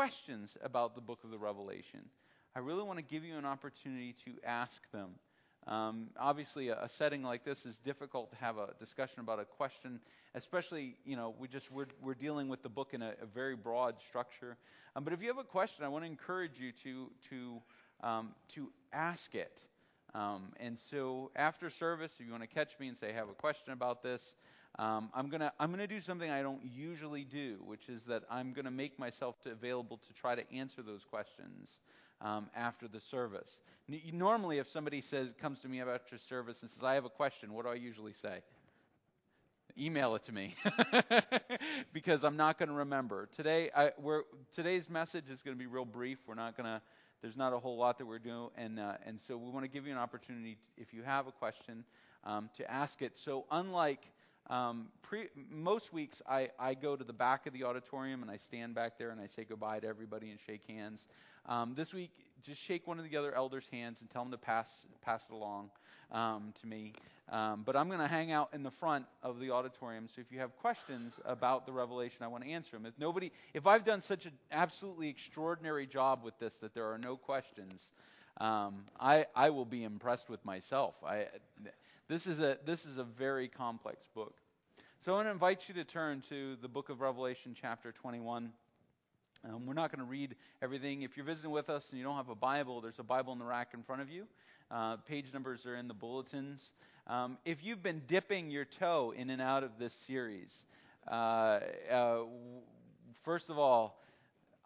questions about the book of the Revelation, I really want to give you an opportunity to ask them. Um, obviously, a, a, setting like this is difficult to have a discussion about a question, especially you know we just we're, we're dealing with the book in a, a very broad structure. Um, but if you have a question, I want to encourage you to to um, to ask it. Um, and so after service, if you want to catch me and say I have a question about this, um, I'm gonna I'm gonna do something I don't usually do, which is that I'm gonna make myself available to try to answer those questions um, after the service. N- normally, if somebody says comes to me after service and says I have a question, what do I usually say? Email it to me because I'm not going to remember. Today, I, today's message is going to be real brief. We're not going to. There's not a whole lot that we're doing, and uh, and so we want to give you an opportunity, to, if you have a question, um, to ask it. So unlike um, pre, most weeks, I, I go to the back of the auditorium and I stand back there and I say goodbye to everybody and shake hands. Um, this week, just shake one of the other elders' hands and tell them to pass pass it along um, to me. Um, but I'm going to hang out in the front of the auditorium. So if you have questions about the revelation, I want to answer them. If nobody, if I've done such an absolutely extraordinary job with this that there are no questions, um, I I will be impressed with myself. I this is a this is a very complex book. So I want to invite you to turn to the book of Revelation, chapter 21. Um, we're not going to read everything. If you're visiting with us and you don't have a Bible, there's a Bible in the rack in front of you. Uh, page numbers are in the bulletins. Um, if you've been dipping your toe in and out of this series, uh, uh, first of all,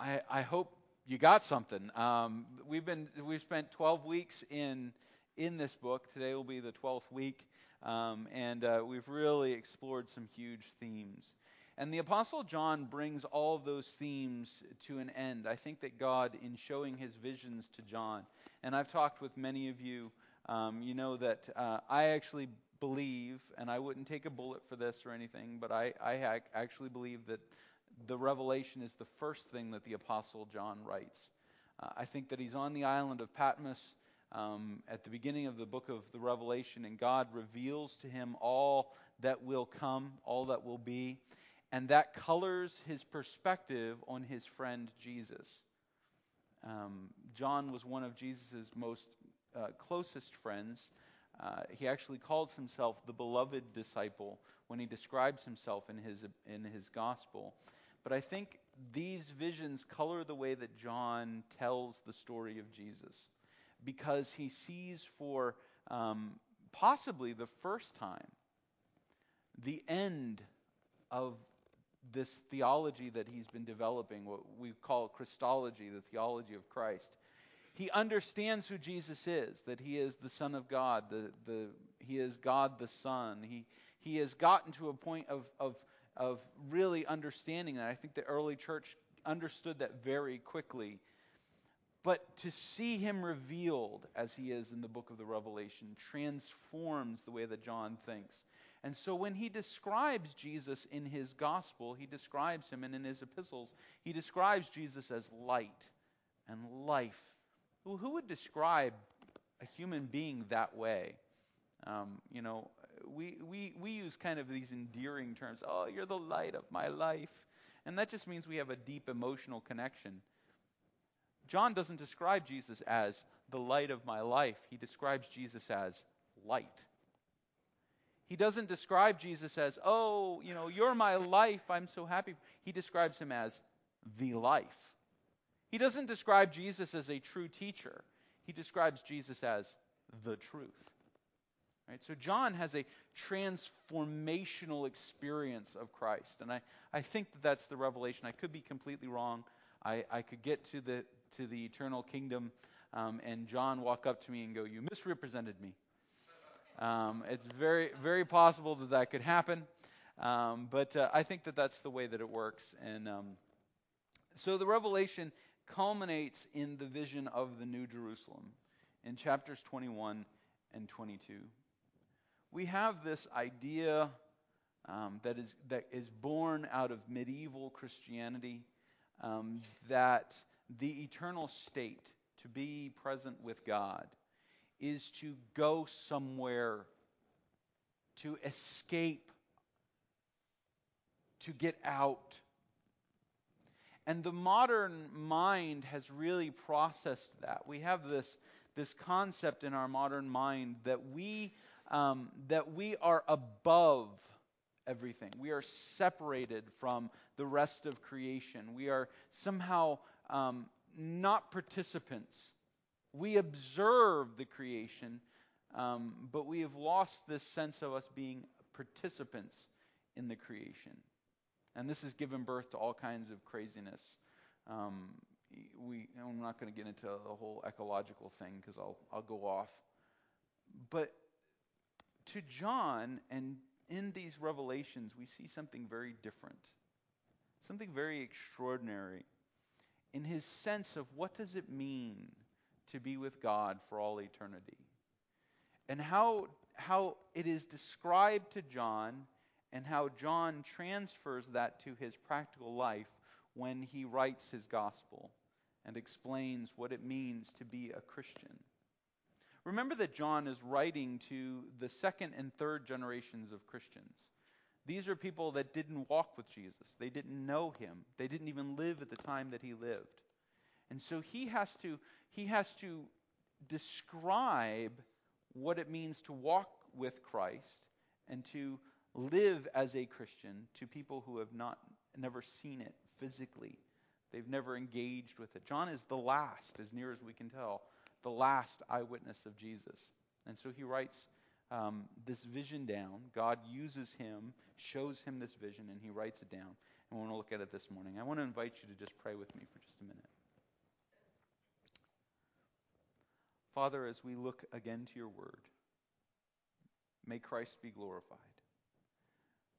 I, I, hope you got something. Um, we've been we've spent 12 weeks in in this book. Today will be the 12th week, um, and uh, we've really explored some huge themes. And the Apostle John brings all of those themes to an end. I think that God, in showing his visions to John, and I've talked with many of you, um, you know that uh, I actually believe, and I wouldn't take a bullet for this or anything, but I, I actually believe that the revelation is the first thing that the Apostle John writes. Uh, I think that he's on the island of Patmos um, at the beginning of the book of the Revelation, and God reveals to him all that will come, all that will be and that colors his perspective on his friend Jesus. Um, John was one of Jesus' most uh, closest friends. Uh, he actually calls himself the beloved disciple when he describes himself in his, in his gospel. But I think these visions color the way that John tells the story of Jesus because he sees for um, possibly the first time the end of this theology that he's been developing, what we call Christology, the theology of Christ. He understands who Jesus is, that he is the Son of God, the, the, he is God the Son. He, he has gotten to a point of, of, of really understanding that. I think the early church understood that very quickly. But to see him revealed as he is in the book of the Revelation transforms the way that John thinks. And so when he describes Jesus in his gospel, he describes him, and in his epistles, he describes Jesus as light and life. Well, who would describe a human being that way? Um, you know, we, we, we use kind of these endearing terms. Oh, you're the light of my life. And that just means we have a deep emotional connection. John doesn't describe Jesus as the light of my life, he describes Jesus as light. He doesn't describe Jesus as, oh, you know, you're my life, I'm so happy. He describes him as the life. He doesn't describe Jesus as a true teacher. He describes Jesus as the truth. Right? So John has a transformational experience of Christ. And I, I think that that's the revelation. I could be completely wrong. I, I could get to the, to the eternal kingdom um, and John walk up to me and go, You misrepresented me. Um, it's very, very possible that that could happen, um, but uh, I think that that's the way that it works. And um, so the revelation culminates in the vision of the New Jerusalem in chapters 21 and 22. We have this idea um, that is that is born out of medieval Christianity um, that the eternal state, to be present with God, is to go somewhere, to escape, to get out. And the modern mind has really processed that. We have this, this concept in our modern mind that we, um, that we are above everything. We are separated from the rest of creation. We are somehow um, not participants. We observe the creation, um, but we have lost this sense of us being participants in the creation. And this has given birth to all kinds of craziness. Um, we, I'm not going to get into the whole ecological thing because I'll, I'll go off. But to John and in these revelations, we see something very different, something very extraordinary in his sense of what does it mean to be with God for all eternity, and how how it is described to John, and how John transfers that to his practical life when he writes his gospel and explains what it means to be a Christian. Remember that John is writing to the second and third generations of Christians. These are people that didn't walk with Jesus. They didn't know him. They didn't even live at the time that he lived. And so he has to he has to describe what it means to walk with Christ and to live as a Christian to people who have not never seen it physically. They've never engaged with it. John is the last, as near as we can tell, the last eyewitness of Jesus. And so he writes um, this vision down. God uses him, shows him this vision, and he writes it down. And we want to look at it this morning. I want to invite you to just pray with me for just a minute. Father, as we look again to your word, may Christ be glorified.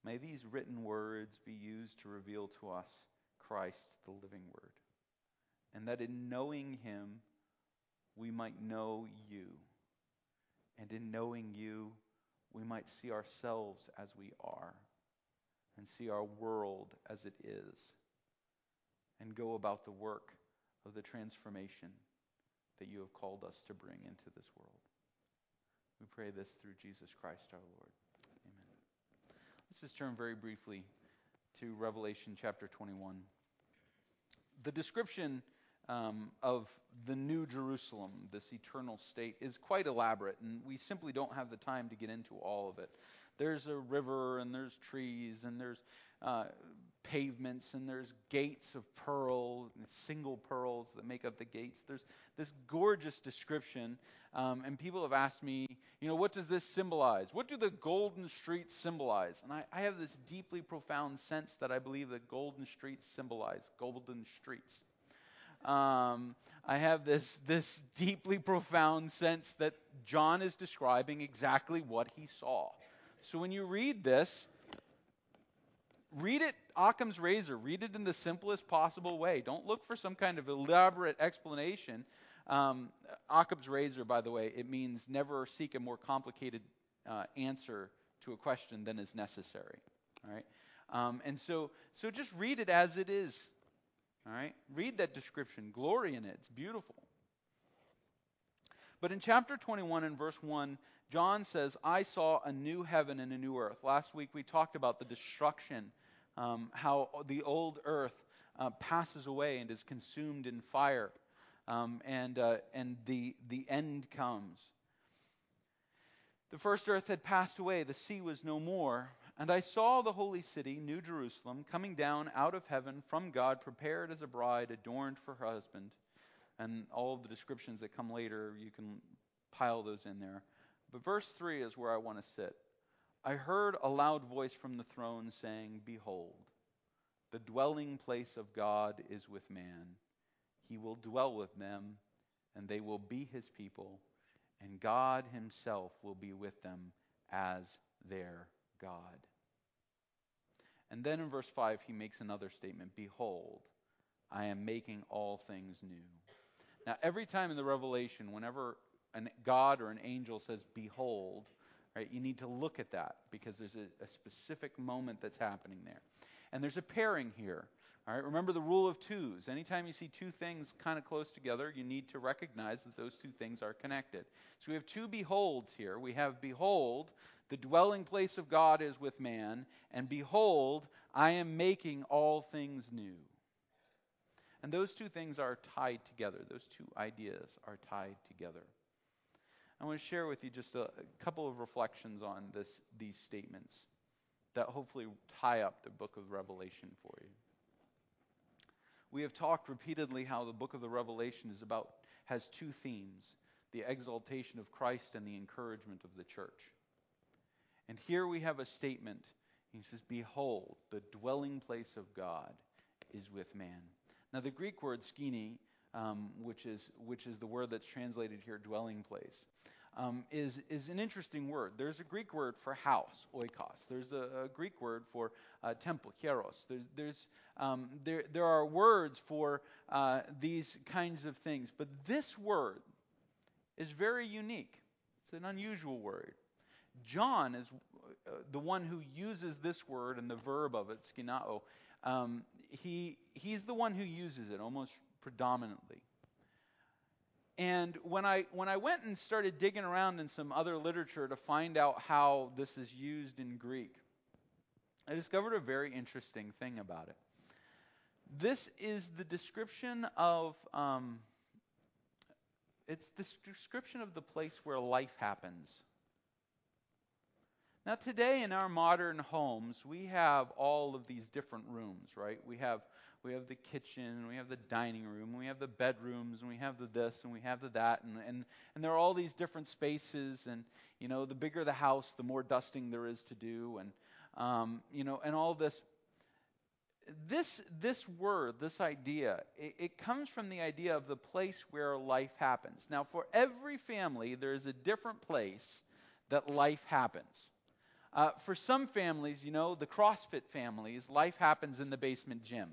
May these written words be used to reveal to us Christ, the living word. And that in knowing him, we might know you. And in knowing you, we might see ourselves as we are and see our world as it is and go about the work of the transformation that you have called us to bring into this world. We pray this through Jesus Christ our Lord. Amen. Let's just turn very briefly to Revelation chapter 21. The description um, of the New Jerusalem, this eternal state, is quite elaborate, and we simply don't have the time to get into all of it. There's a river, and there's trees, and there's uh, pavements, and there's gates of pearl, single pearls that make up the gates. There's this gorgeous description, um, and people have asked me, you know, what does this symbolize? What do the golden streets symbolize? And I, I have this deeply profound sense that I believe that golden streets symbolize golden streets. Um, I have this this deeply profound sense that John is describing exactly what he saw. So when you read this, read it Occam's razor. Read it in the simplest possible way. Don't look for some kind of elaborate explanation. Um, Occam's razor, by the way, it means never seek a more complicated uh, answer to a question than is necessary. All right, um, and so so just read it as it is. All right? Read that description. Glory in it. It's beautiful. But in chapter 21 and verse 1, John says, I saw a new heaven and a new earth. Last week we talked about the destruction, um, how the old earth uh, passes away and is consumed in fire, um, and, uh, and the, the end comes. The first earth had passed away, the sea was no more. And I saw the holy city, New Jerusalem, coming down out of heaven from God, prepared as a bride adorned for her husband. And all the descriptions that come later, you can pile those in there. But verse 3 is where I want to sit. I heard a loud voice from the throne saying, Behold, the dwelling place of God is with man. He will dwell with them, and they will be his people, and God himself will be with them as their God. And then in verse 5, he makes another statement Behold, I am making all things new. Now, every time in the Revelation, whenever an God or an angel says, Behold, right, you need to look at that because there's a, a specific moment that's happening there. And there's a pairing here. All right, remember the rule of twos. Anytime you see two things kind of close together, you need to recognize that those two things are connected. So we have two beholds here. We have behold, the dwelling place of God is with man, and behold, I am making all things new. And those two things are tied together. Those two ideas are tied together. I want to share with you just a, a couple of reflections on this, these statements that hopefully tie up the book of Revelation for you. We have talked repeatedly how the book of the Revelation is about has two themes, the exaltation of Christ and the encouragement of the church. And here we have a statement. He says, Behold, the dwelling place of God is with man. Now, the Greek word skene, um, which, is, which is the word that's translated here, dwelling place, um, is, is an interesting word. There's a Greek word for house, oikos. There's a, a Greek word for uh, temple, hieros. There's, there's, um, there, there are words for uh, these kinds of things. But this word is very unique. It's an unusual word. John is uh, the one who uses this word and the verb of it, skinao. Um, he, he's the one who uses it almost predominantly. And when I when I went and started digging around in some other literature to find out how this is used in Greek, I discovered a very interesting thing about it. This is the description of um, it's the description of the place where life happens. Now, today in our modern homes, we have all of these different rooms, right? We have we have the kitchen, we have the dining room, we have the bedrooms, and we have the this and we have the that, and and and there are all these different spaces, and you know, the bigger the house, the more dusting there is to do, and um, you know, and all this. This this word, this idea, it, it comes from the idea of the place where life happens. Now, for every family, there is a different place that life happens. Uh, for some families, you know, the CrossFit families, life happens in the basement gym.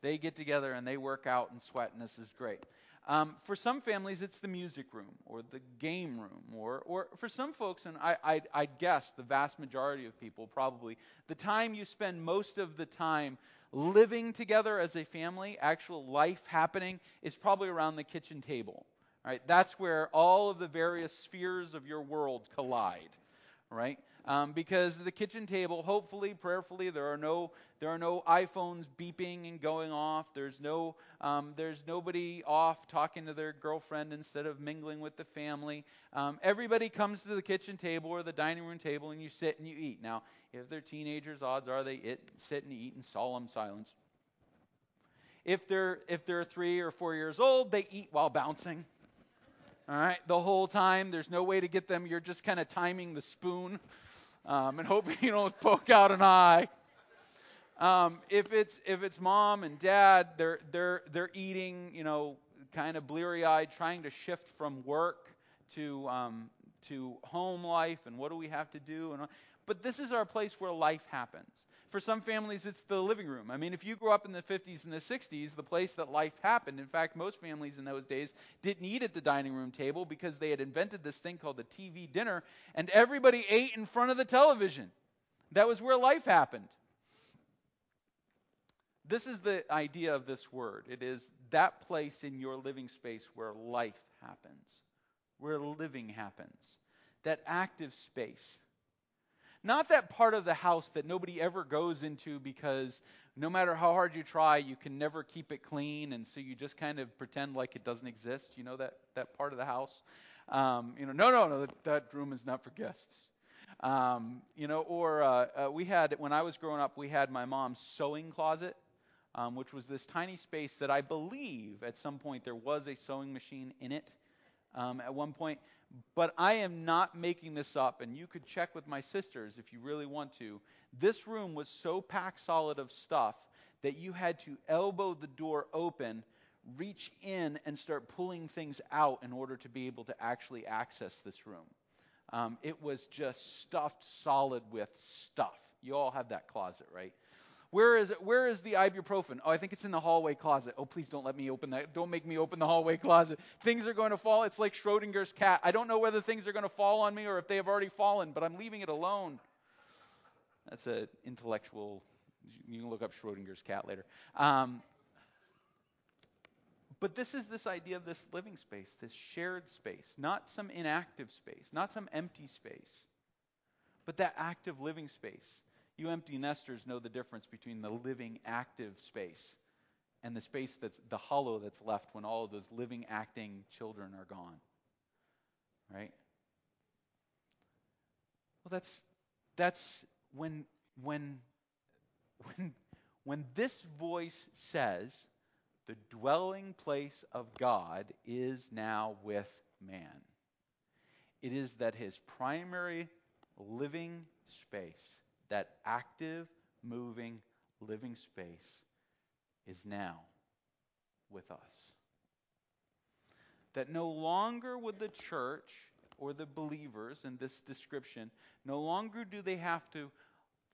They get together and they work out and sweat, and this is great. Um, for some families, it's the music room or the game room, or, or for some folks, and I, I'd, I'd guess the vast majority of people probably, the time you spend most of the time living together as a family, actual life happening, is probably around the kitchen table. Right? That's where all of the various spheres of your world collide. Right? Um, because the kitchen table, hopefully, prayerfully, there are no there are no iPhones beeping and going off. There's no um, there's nobody off talking to their girlfriend instead of mingling with the family. Um, everybody comes to the kitchen table or the dining room table and you sit and you eat. Now, if they're teenagers, odds are they it, sit and eat in solemn silence. If they're if they're three or four years old, they eat while bouncing. All right, the whole time. There's no way to get them. You're just kind of timing the spoon um, and hope you don't poke out an eye. Um, if it's if it's mom and dad, they're they're they're eating, you know, kind of bleary-eyed, trying to shift from work to um, to home life, and what do we have to do? And but this is our place where life happens. For some families, it's the living room. I mean, if you grew up in the 50s and the 60s, the place that life happened, in fact, most families in those days didn't eat at the dining room table because they had invented this thing called the TV dinner, and everybody ate in front of the television. That was where life happened. This is the idea of this word it is that place in your living space where life happens, where living happens, that active space not that part of the house that nobody ever goes into because no matter how hard you try, you can never keep it clean, and so you just kind of pretend like it doesn't exist. You know that that part of the house. Um, you know, no, no, no, that, that room is not for guests. Um, you know, or uh, uh, we had when I was growing up, we had my mom's sewing closet, um, which was this tiny space that I believe at some point there was a sewing machine in it. Um, at one point, but I am not making this up, and you could check with my sisters if you really want to. This room was so packed solid of stuff that you had to elbow the door open, reach in, and start pulling things out in order to be able to actually access this room. Um, it was just stuffed solid with stuff. You all have that closet, right? Where is it? Where is the ibuprofen? Oh, I think it's in the hallway closet. Oh, please don't let me open that. Don't make me open the hallway closet. Things are going to fall. It's like Schrodinger's cat. I don't know whether things are going to fall on me or if they have already fallen, but I'm leaving it alone. That's an intellectual. You can look up Schrodinger's cat later. Um, but this is this idea of this living space, this shared space, not some inactive space, not some empty space, but that active living space. You empty nesters know the difference between the living, active space and the space that's the hollow that's left when all of those living, acting children are gone. Right? Well, that's that's when when when when this voice says the dwelling place of God is now with man. It is that his primary living space, that active, moving, living space, is now with us. That no longer would the church or the believers in this description, no longer do they have to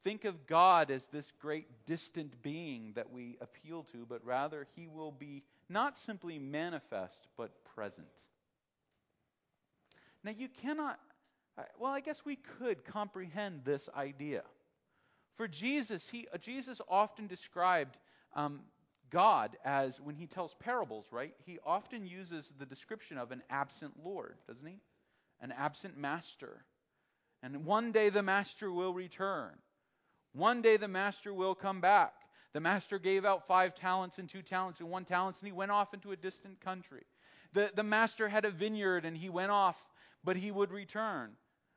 think of God as this great distant being that we appeal to, but rather he will be not simply manifest, but present. Now, you cannot, well, I guess we could comprehend this idea. For Jesus, he, uh, Jesus often described um, God as, when he tells parables, right, he often uses the description of an absent Lord, doesn't he? An absent master. And one day the master will return. One day the master will come back. The master gave out five talents and two talents and one talent, and he went off into a distant country. The, the master had a vineyard and he went off, but he would return.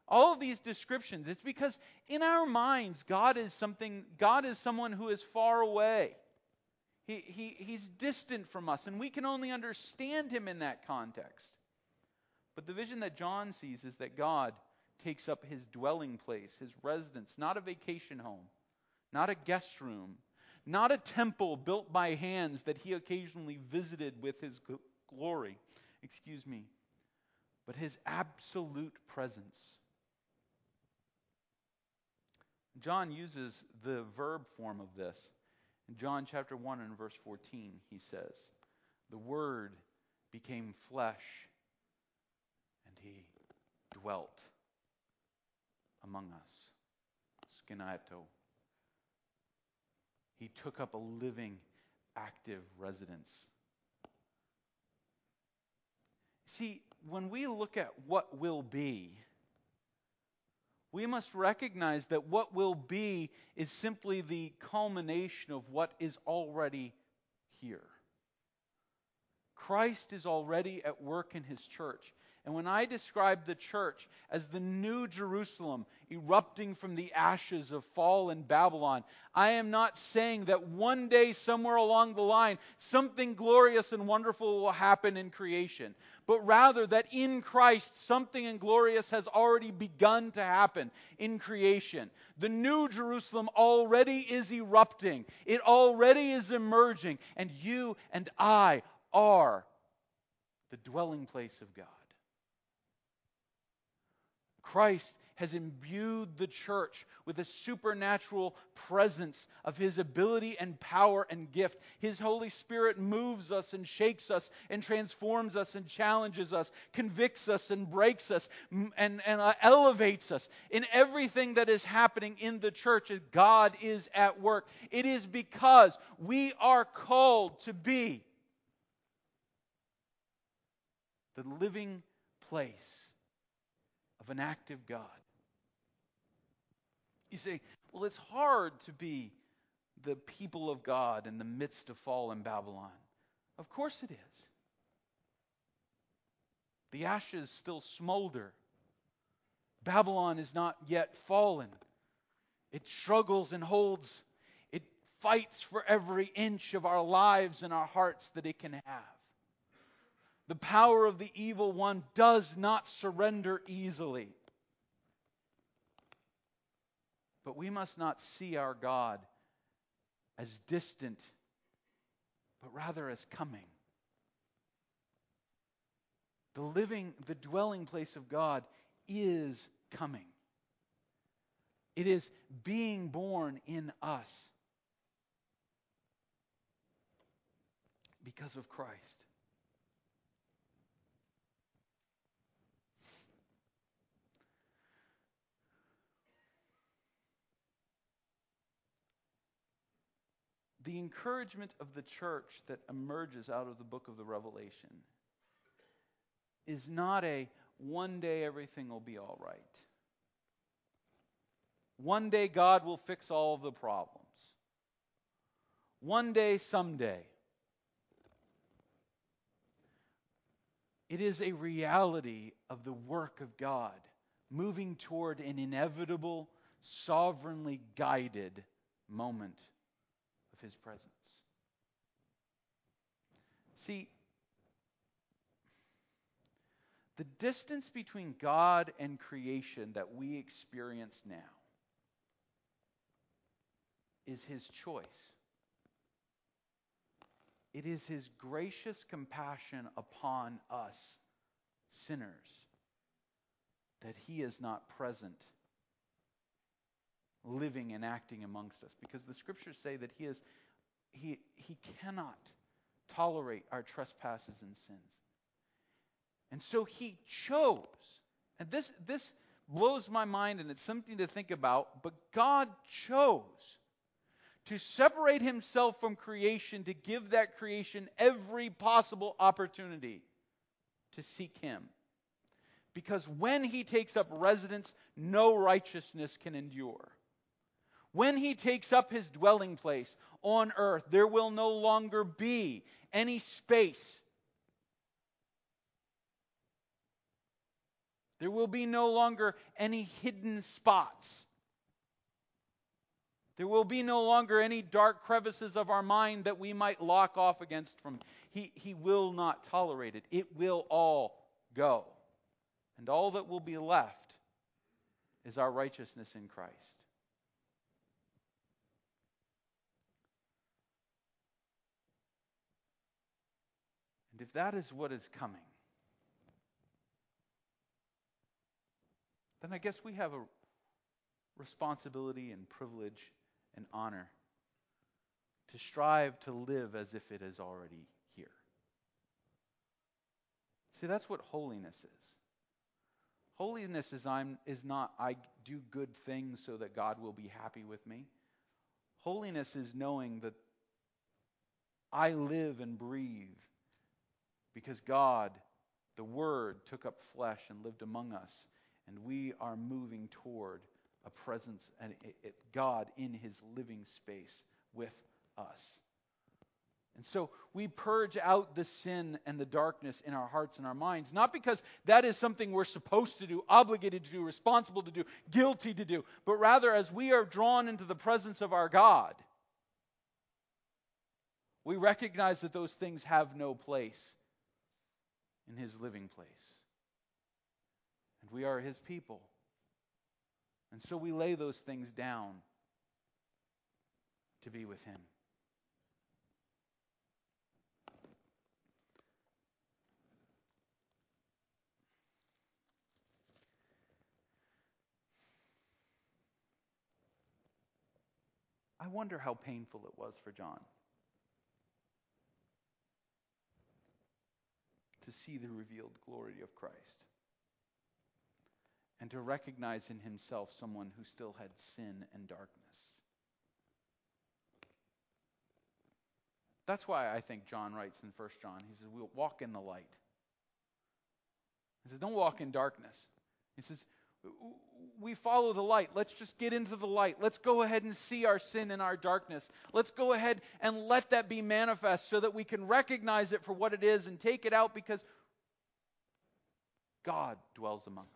All of these descriptions, it's because in our minds, God is something, God is someone who is far away. He, he, he's distant from us, and we can only understand him in that context. But the vision that John sees is that God takes up his dwelling place, his residence, not a vacation home, not a guest room, not a temple built by hands that he occasionally visited with his glory, excuse me, but his absolute presence. John uses the verb form of this. In John chapter 1 and verse 14, he says, The Word became flesh and he dwelt among us. Skenato. He took up a living, active residence. See, when we look at what will be, we must recognize that what will be is simply the culmination of what is already here. Christ is already at work in his church. And when I describe the church as the new Jerusalem erupting from the ashes of fallen Babylon, I am not saying that one day, somewhere along the line, something glorious and wonderful will happen in creation, but rather that in Christ, something glorious has already begun to happen in creation. The new Jerusalem already is erupting, it already is emerging, and you and I are the dwelling place of God. Christ has imbued the church with a supernatural presence of his ability and power and gift. His Holy Spirit moves us and shakes us and transforms us and challenges us, convicts us and breaks us and, and uh, elevates us. In everything that is happening in the church, God is at work. It is because we are called to be the living place of an active God. You say, well, it's hard to be the people of God in the midst of fallen Babylon. Of course it is. The ashes still smolder. Babylon is not yet fallen. It struggles and holds. It fights for every inch of our lives and our hearts that it can have. The power of the evil one does not surrender easily. But we must not see our God as distant, but rather as coming. The living, the dwelling place of God is coming. It is being born in us because of Christ. the encouragement of the church that emerges out of the book of the Revelation is not a one day everything will be all right. One day God will fix all of the problems. One day, someday. It is a reality of the work of God moving toward an inevitable, sovereignly guided moment his presence. See, the distance between God and creation that we experience now is His choice. It is His gracious compassion upon us, sinners, that He is not present, living and acting amongst us. Because the scriptures say that He is He, he cannot tolerate our trespasses and sins. And so he chose. And this, this blows my mind and it's something to think about, but God chose to separate himself from creation to give that creation every possible opportunity to seek him. Because when he takes up residence, no righteousness can endure. When he takes up his dwelling place on earth, there will no longer be any space There will be no longer any hidden spots. There will be no longer any dark crevices of our mind that we might lock off against from. He, he will not tolerate it. It will all go. And all that will be left is our righteousness in Christ. And if that is what is coming, then I guess we have a responsibility and privilege and honor to strive to live as if it is already here. See, that's what holiness is. Holiness is I'm is not I do good things so that God will be happy with me. Holiness is knowing that I live and breathe because God, the Word, took up flesh and lived among us and we are moving toward a presence and God in his living space with us. And so we purge out the sin and the darkness in our hearts and our minds, not because that is something we're supposed to do, obligated to do, responsible to do, guilty to do, but rather as we are drawn into the presence of our God, we recognize that those things have no place in his living place and we are his people. And so we lay those things down to be with him. I wonder how painful it was for John to see the revealed glory of Christ and to recognize in himself someone who still had sin and darkness. That's why I think John writes in 1 John, he says, We'll walk in the light. He says, Don't walk in darkness. He says, we follow the light. Let's just get into the light. Let's go ahead and see our sin and our darkness. Let's go ahead and let that be manifest so that we can recognize it for what it is and take it out because God dwells among us.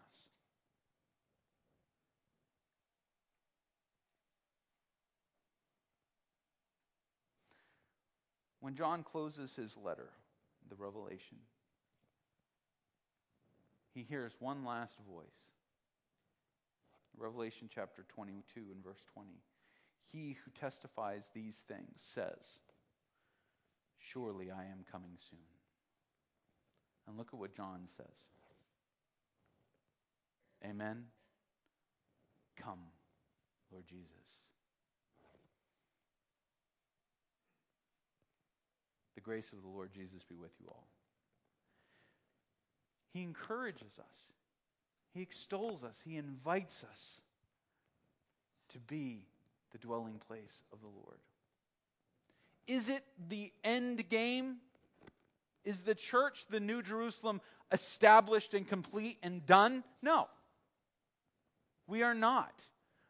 When John closes his letter, the Revelation, he hears one last voice. Revelation chapter 22 and verse 20. He who testifies these things says, Surely I am coming soon. And look at what John says Amen. Come, Lord Jesus. The grace of the Lord Jesus be with you all. He encourages us, He extols us, He invites us to be the dwelling place of the Lord. Is it the end game? Is the church, the New Jerusalem, established and complete and done? No. We are not.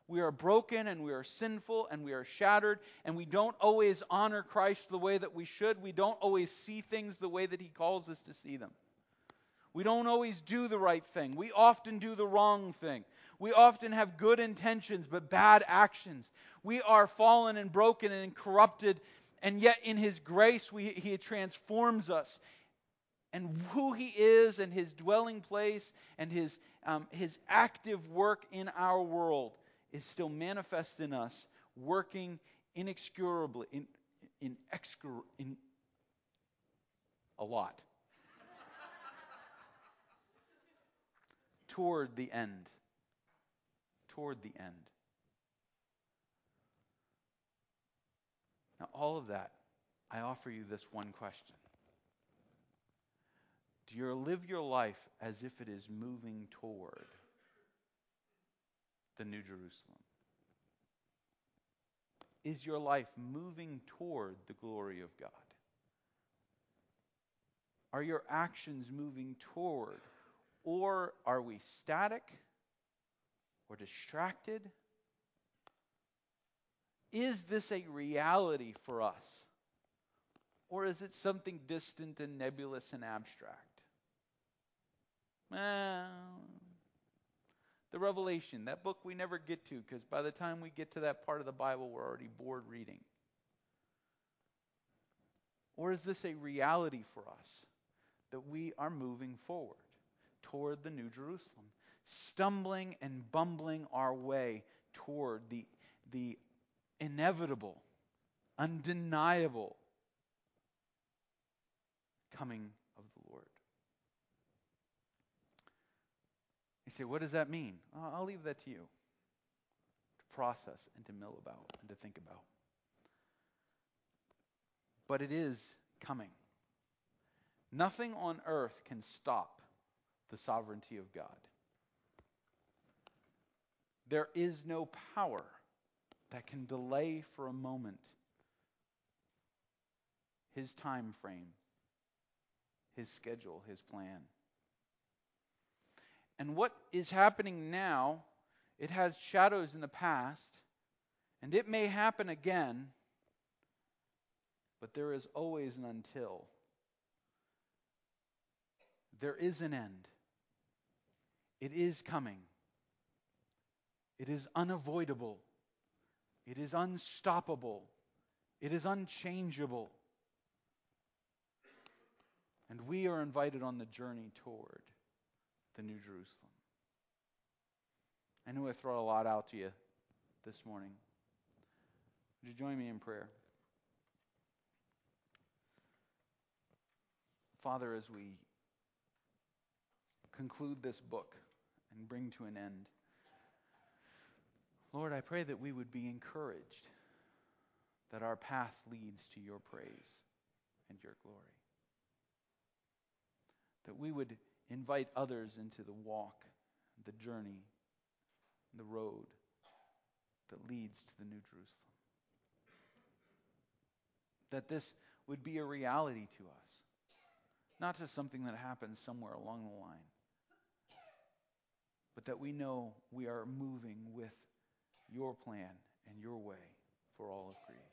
We are broken and we are sinful and we are shattered and we don't always honor Christ the way that we should. We don't always see things the way that He calls us to see them. We don't always do the right thing. We often do the wrong thing. We often have good intentions but bad actions. We are fallen and broken and corrupted, and yet in His grace, we, He transforms us. And who He is and His dwelling place and His, um, his active work in our world is still manifest in us, working inexcurably, in, in, excur, in a lot. Toward the end. Toward the end. Now, all of that, I offer you this one question Do you live your life as if it is moving toward the New Jerusalem? Is your life moving toward the glory of God? Are your actions moving toward? Or are we static or distracted? Is this a reality for us? Or is it something distant and nebulous and abstract? Well, the Revelation, that book we never get to because by the time we get to that part of the Bible, we're already bored reading. Or is this a reality for us that we are moving forward toward the New Jerusalem, stumbling and bumbling our way toward the, the inevitable, undeniable coming of the Lord. You say, what does that mean? I'll leave that to you to process and to mill about and to think about. But it is coming. Nothing on earth can stop the sovereignty of God. There is no power that can delay for a moment his time frame, his schedule, his plan. And what is happening now, it has shadows in the past, and it may happen again, but there is always an until. There is an end. It is coming. It is unavoidable. It is unstoppable. It is unchangeable. And we are invited on the journey toward the New Jerusalem. I know I throw a lot out to you this morning. Would you join me in prayer? Father, as we conclude this book and bring to an end, Lord, I pray that we would be encouraged that our path leads to your praise and your glory. That we would invite others into the walk, the journey, the road that leads to the New Jerusalem. That this would be a reality to us, not just something that happens somewhere along the line, but that we know we are moving with your plan and your way for all of creation.